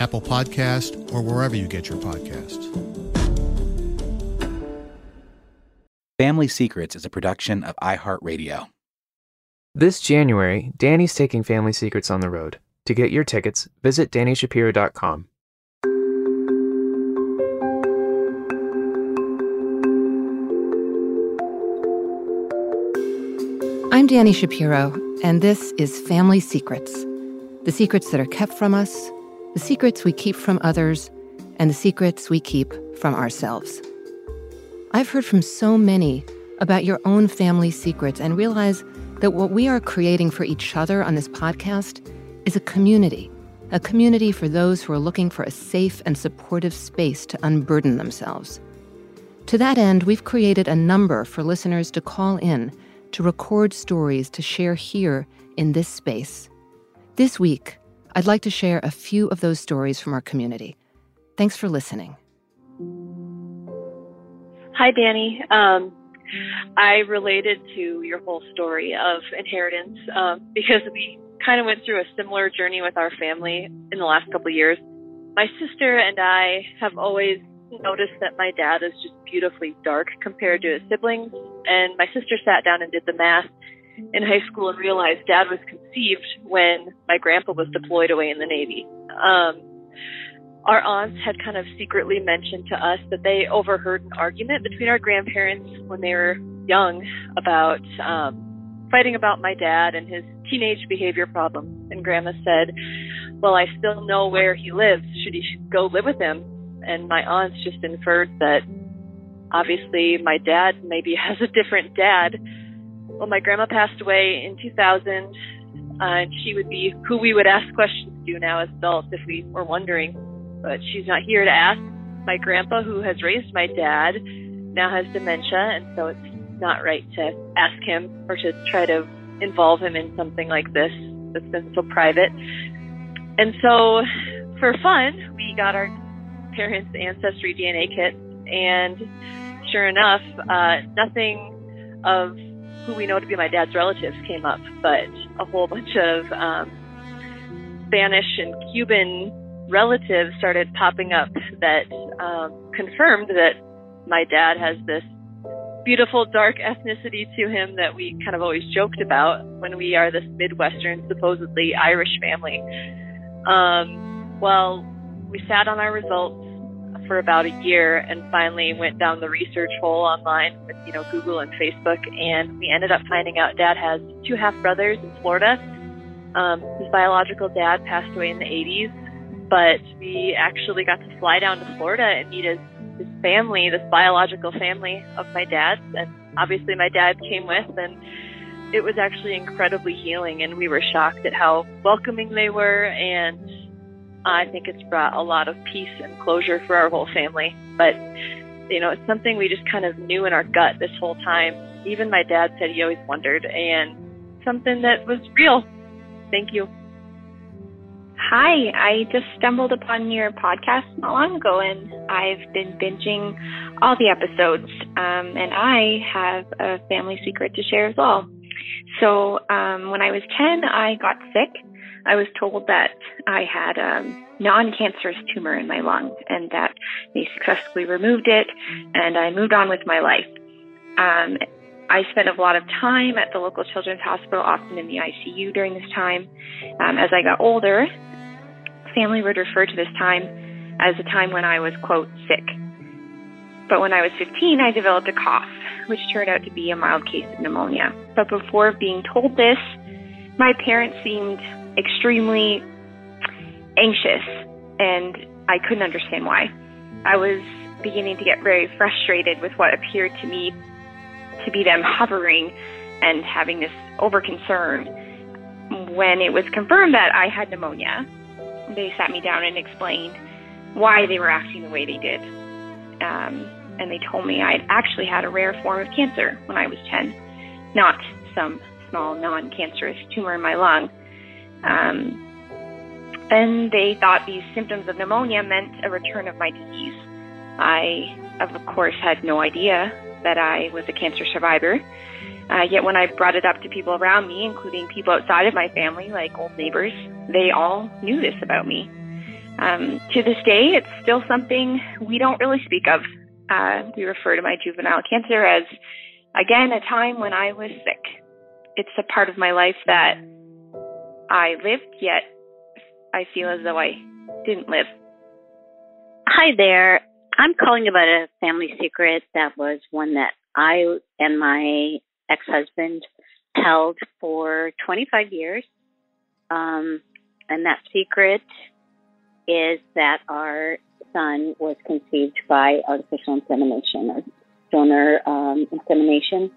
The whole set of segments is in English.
Apple Podcast, or wherever you get your podcasts. Family Secrets is a production of iHeartRadio. This January, Danny's taking Family Secrets on the road. To get your tickets, visit DannyShapiro.com. I'm Danny Shapiro, and this is Family Secrets the secrets that are kept from us the secrets we keep from others, and the secrets we keep from ourselves. I've heard from so many about your own family secrets and realize that what we are creating for each other on this podcast is a community, a community for those who are looking for a safe and supportive space to unburden themselves. To that end, we've created a number for listeners to call in to record stories to share here in this space. This week, I'd like to share a few of those stories from our community. Thanks for listening. Hi, Danny. Um, I related to your whole story of inheritance um, because we kind of went through a similar journey with our family in the last couple of years. My sister and I have always noticed that my dad is just beautifully dark compared to his siblings, and my sister sat down and did the math in high school and realized dad was conceived when my grandpa was deployed away in the Navy. Um, our aunts had kind of secretly mentioned to us that they overheard an argument between our grandparents when they were young about um, fighting about my dad and his teenage behavior problem. And grandma said, Well, I still know where he lives. Should he go live with him? And my aunts just inferred that obviously my dad maybe has a different dad well, my grandma passed away in 2000, uh, and she would be who we would ask questions to now as adults if we were wondering. But she's not here to ask. My grandpa, who has raised my dad, now has dementia, and so it's not right to ask him or to try to involve him in something like this that's been so private. And so, for fun, we got our parents' ancestry DNA kit, and sure enough, uh, nothing of who we know to be my dad's relatives came up, but a whole bunch of um, Spanish and Cuban relatives started popping up that um, confirmed that my dad has this beautiful dark ethnicity to him that we kind of always joked about when we are this Midwestern, supposedly Irish family. Um, well, we sat on our results for about a year and finally went down the research hole online with, you know, Google and Facebook. And we ended up finding out dad has two half brothers in Florida. Um, his biological dad passed away in the 80s, but we actually got to fly down to Florida and meet his, his family, this biological family of my dad's. And obviously, my dad came with, and it was actually incredibly healing. And we were shocked at how welcoming they were. And I think it's brought a lot of peace and closure for our whole family. But, you know, it's something we just kind of knew in our gut this whole time. Even my dad said he always wondered, and something that was real. Thank you. Hi, I just stumbled upon your podcast not long ago, and I've been binging all the episodes. Um, and I have a family secret to share as well. So, um, when I was 10, I got sick. I was told that I had a non cancerous tumor in my lung and that they successfully removed it, and I moved on with my life. Um, I spent a lot of time at the local children's hospital, often in the ICU during this time. Um, as I got older, family would refer to this time as a time when I was, quote, sick. But when I was 15, I developed a cough, which turned out to be a mild case of pneumonia. But before being told this, my parents seemed extremely anxious, and I couldn't understand why. I was beginning to get very frustrated with what appeared to me to be them hovering and having this over concern. When it was confirmed that I had pneumonia, they sat me down and explained why they were acting the way they did. Um, and they told me I'd actually had a rare form of cancer when I was 10, not some small non cancerous tumor in my lung. Um, and they thought these symptoms of pneumonia meant a return of my disease. I, of course, had no idea that I was a cancer survivor. Uh, yet when I brought it up to people around me, including people outside of my family, like old neighbors, they all knew this about me. Um, to this day, it's still something we don't really speak of. Uh, we refer to my juvenile cancer as, again, a time when I was sick. It's a part of my life that I lived, yet I feel as though I didn't live. Hi there. I'm calling about a family secret that was one that I and my ex husband held for 25 years. Um, and that secret is that our son was conceived by artificial insemination or donor um, insemination.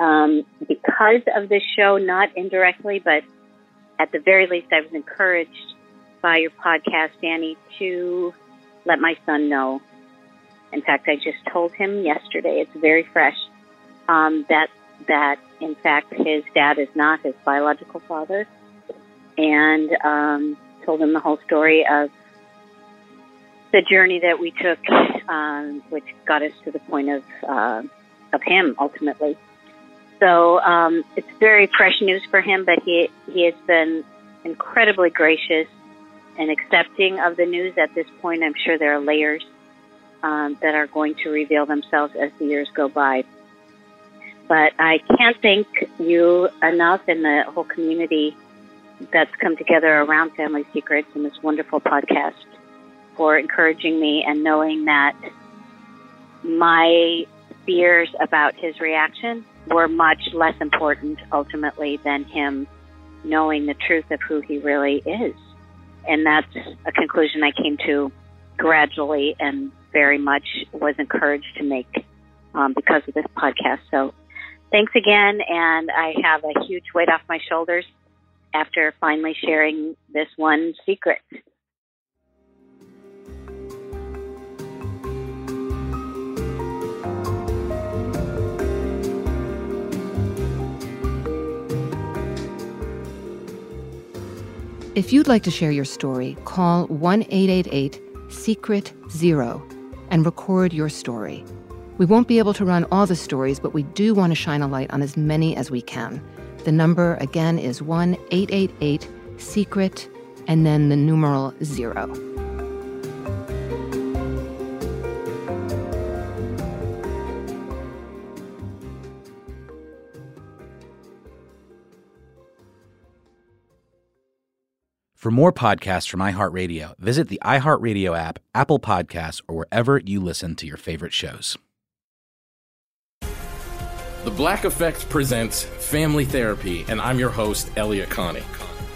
Um, because of this show, not indirectly, but at the very least, I was encouraged by your podcast, Danny, to let my son know in fact, I just told him yesterday. It's very fresh. Um, that that in fact his dad is not his biological father, and um, told him the whole story of the journey that we took, um, which got us to the point of uh, of him ultimately. So um, it's very fresh news for him, but he he has been incredibly gracious and accepting of the news at this point. I'm sure there are layers um, that are going to reveal themselves as the years go by. But I can't thank you enough and the whole community that's come together around Family Secrets and this wonderful podcast for encouraging me and knowing that my fears about his reaction were much less important ultimately than him knowing the truth of who he really is. And that's a conclusion I came to gradually and very much was encouraged to make um, because of this podcast. So thanks again. And I have a huge weight off my shoulders after finally sharing this one secret. If you'd like to share your story, call 1 888 Secret Zero and record your story. We won't be able to run all the stories, but we do want to shine a light on as many as we can. The number again is 1 888 Secret and then the numeral zero. For more podcasts from iHeartRadio, visit the iHeartRadio app, Apple Podcasts, or wherever you listen to your favorite shows. The Black Effect presents Family Therapy, and I'm your host, Elliott Connie.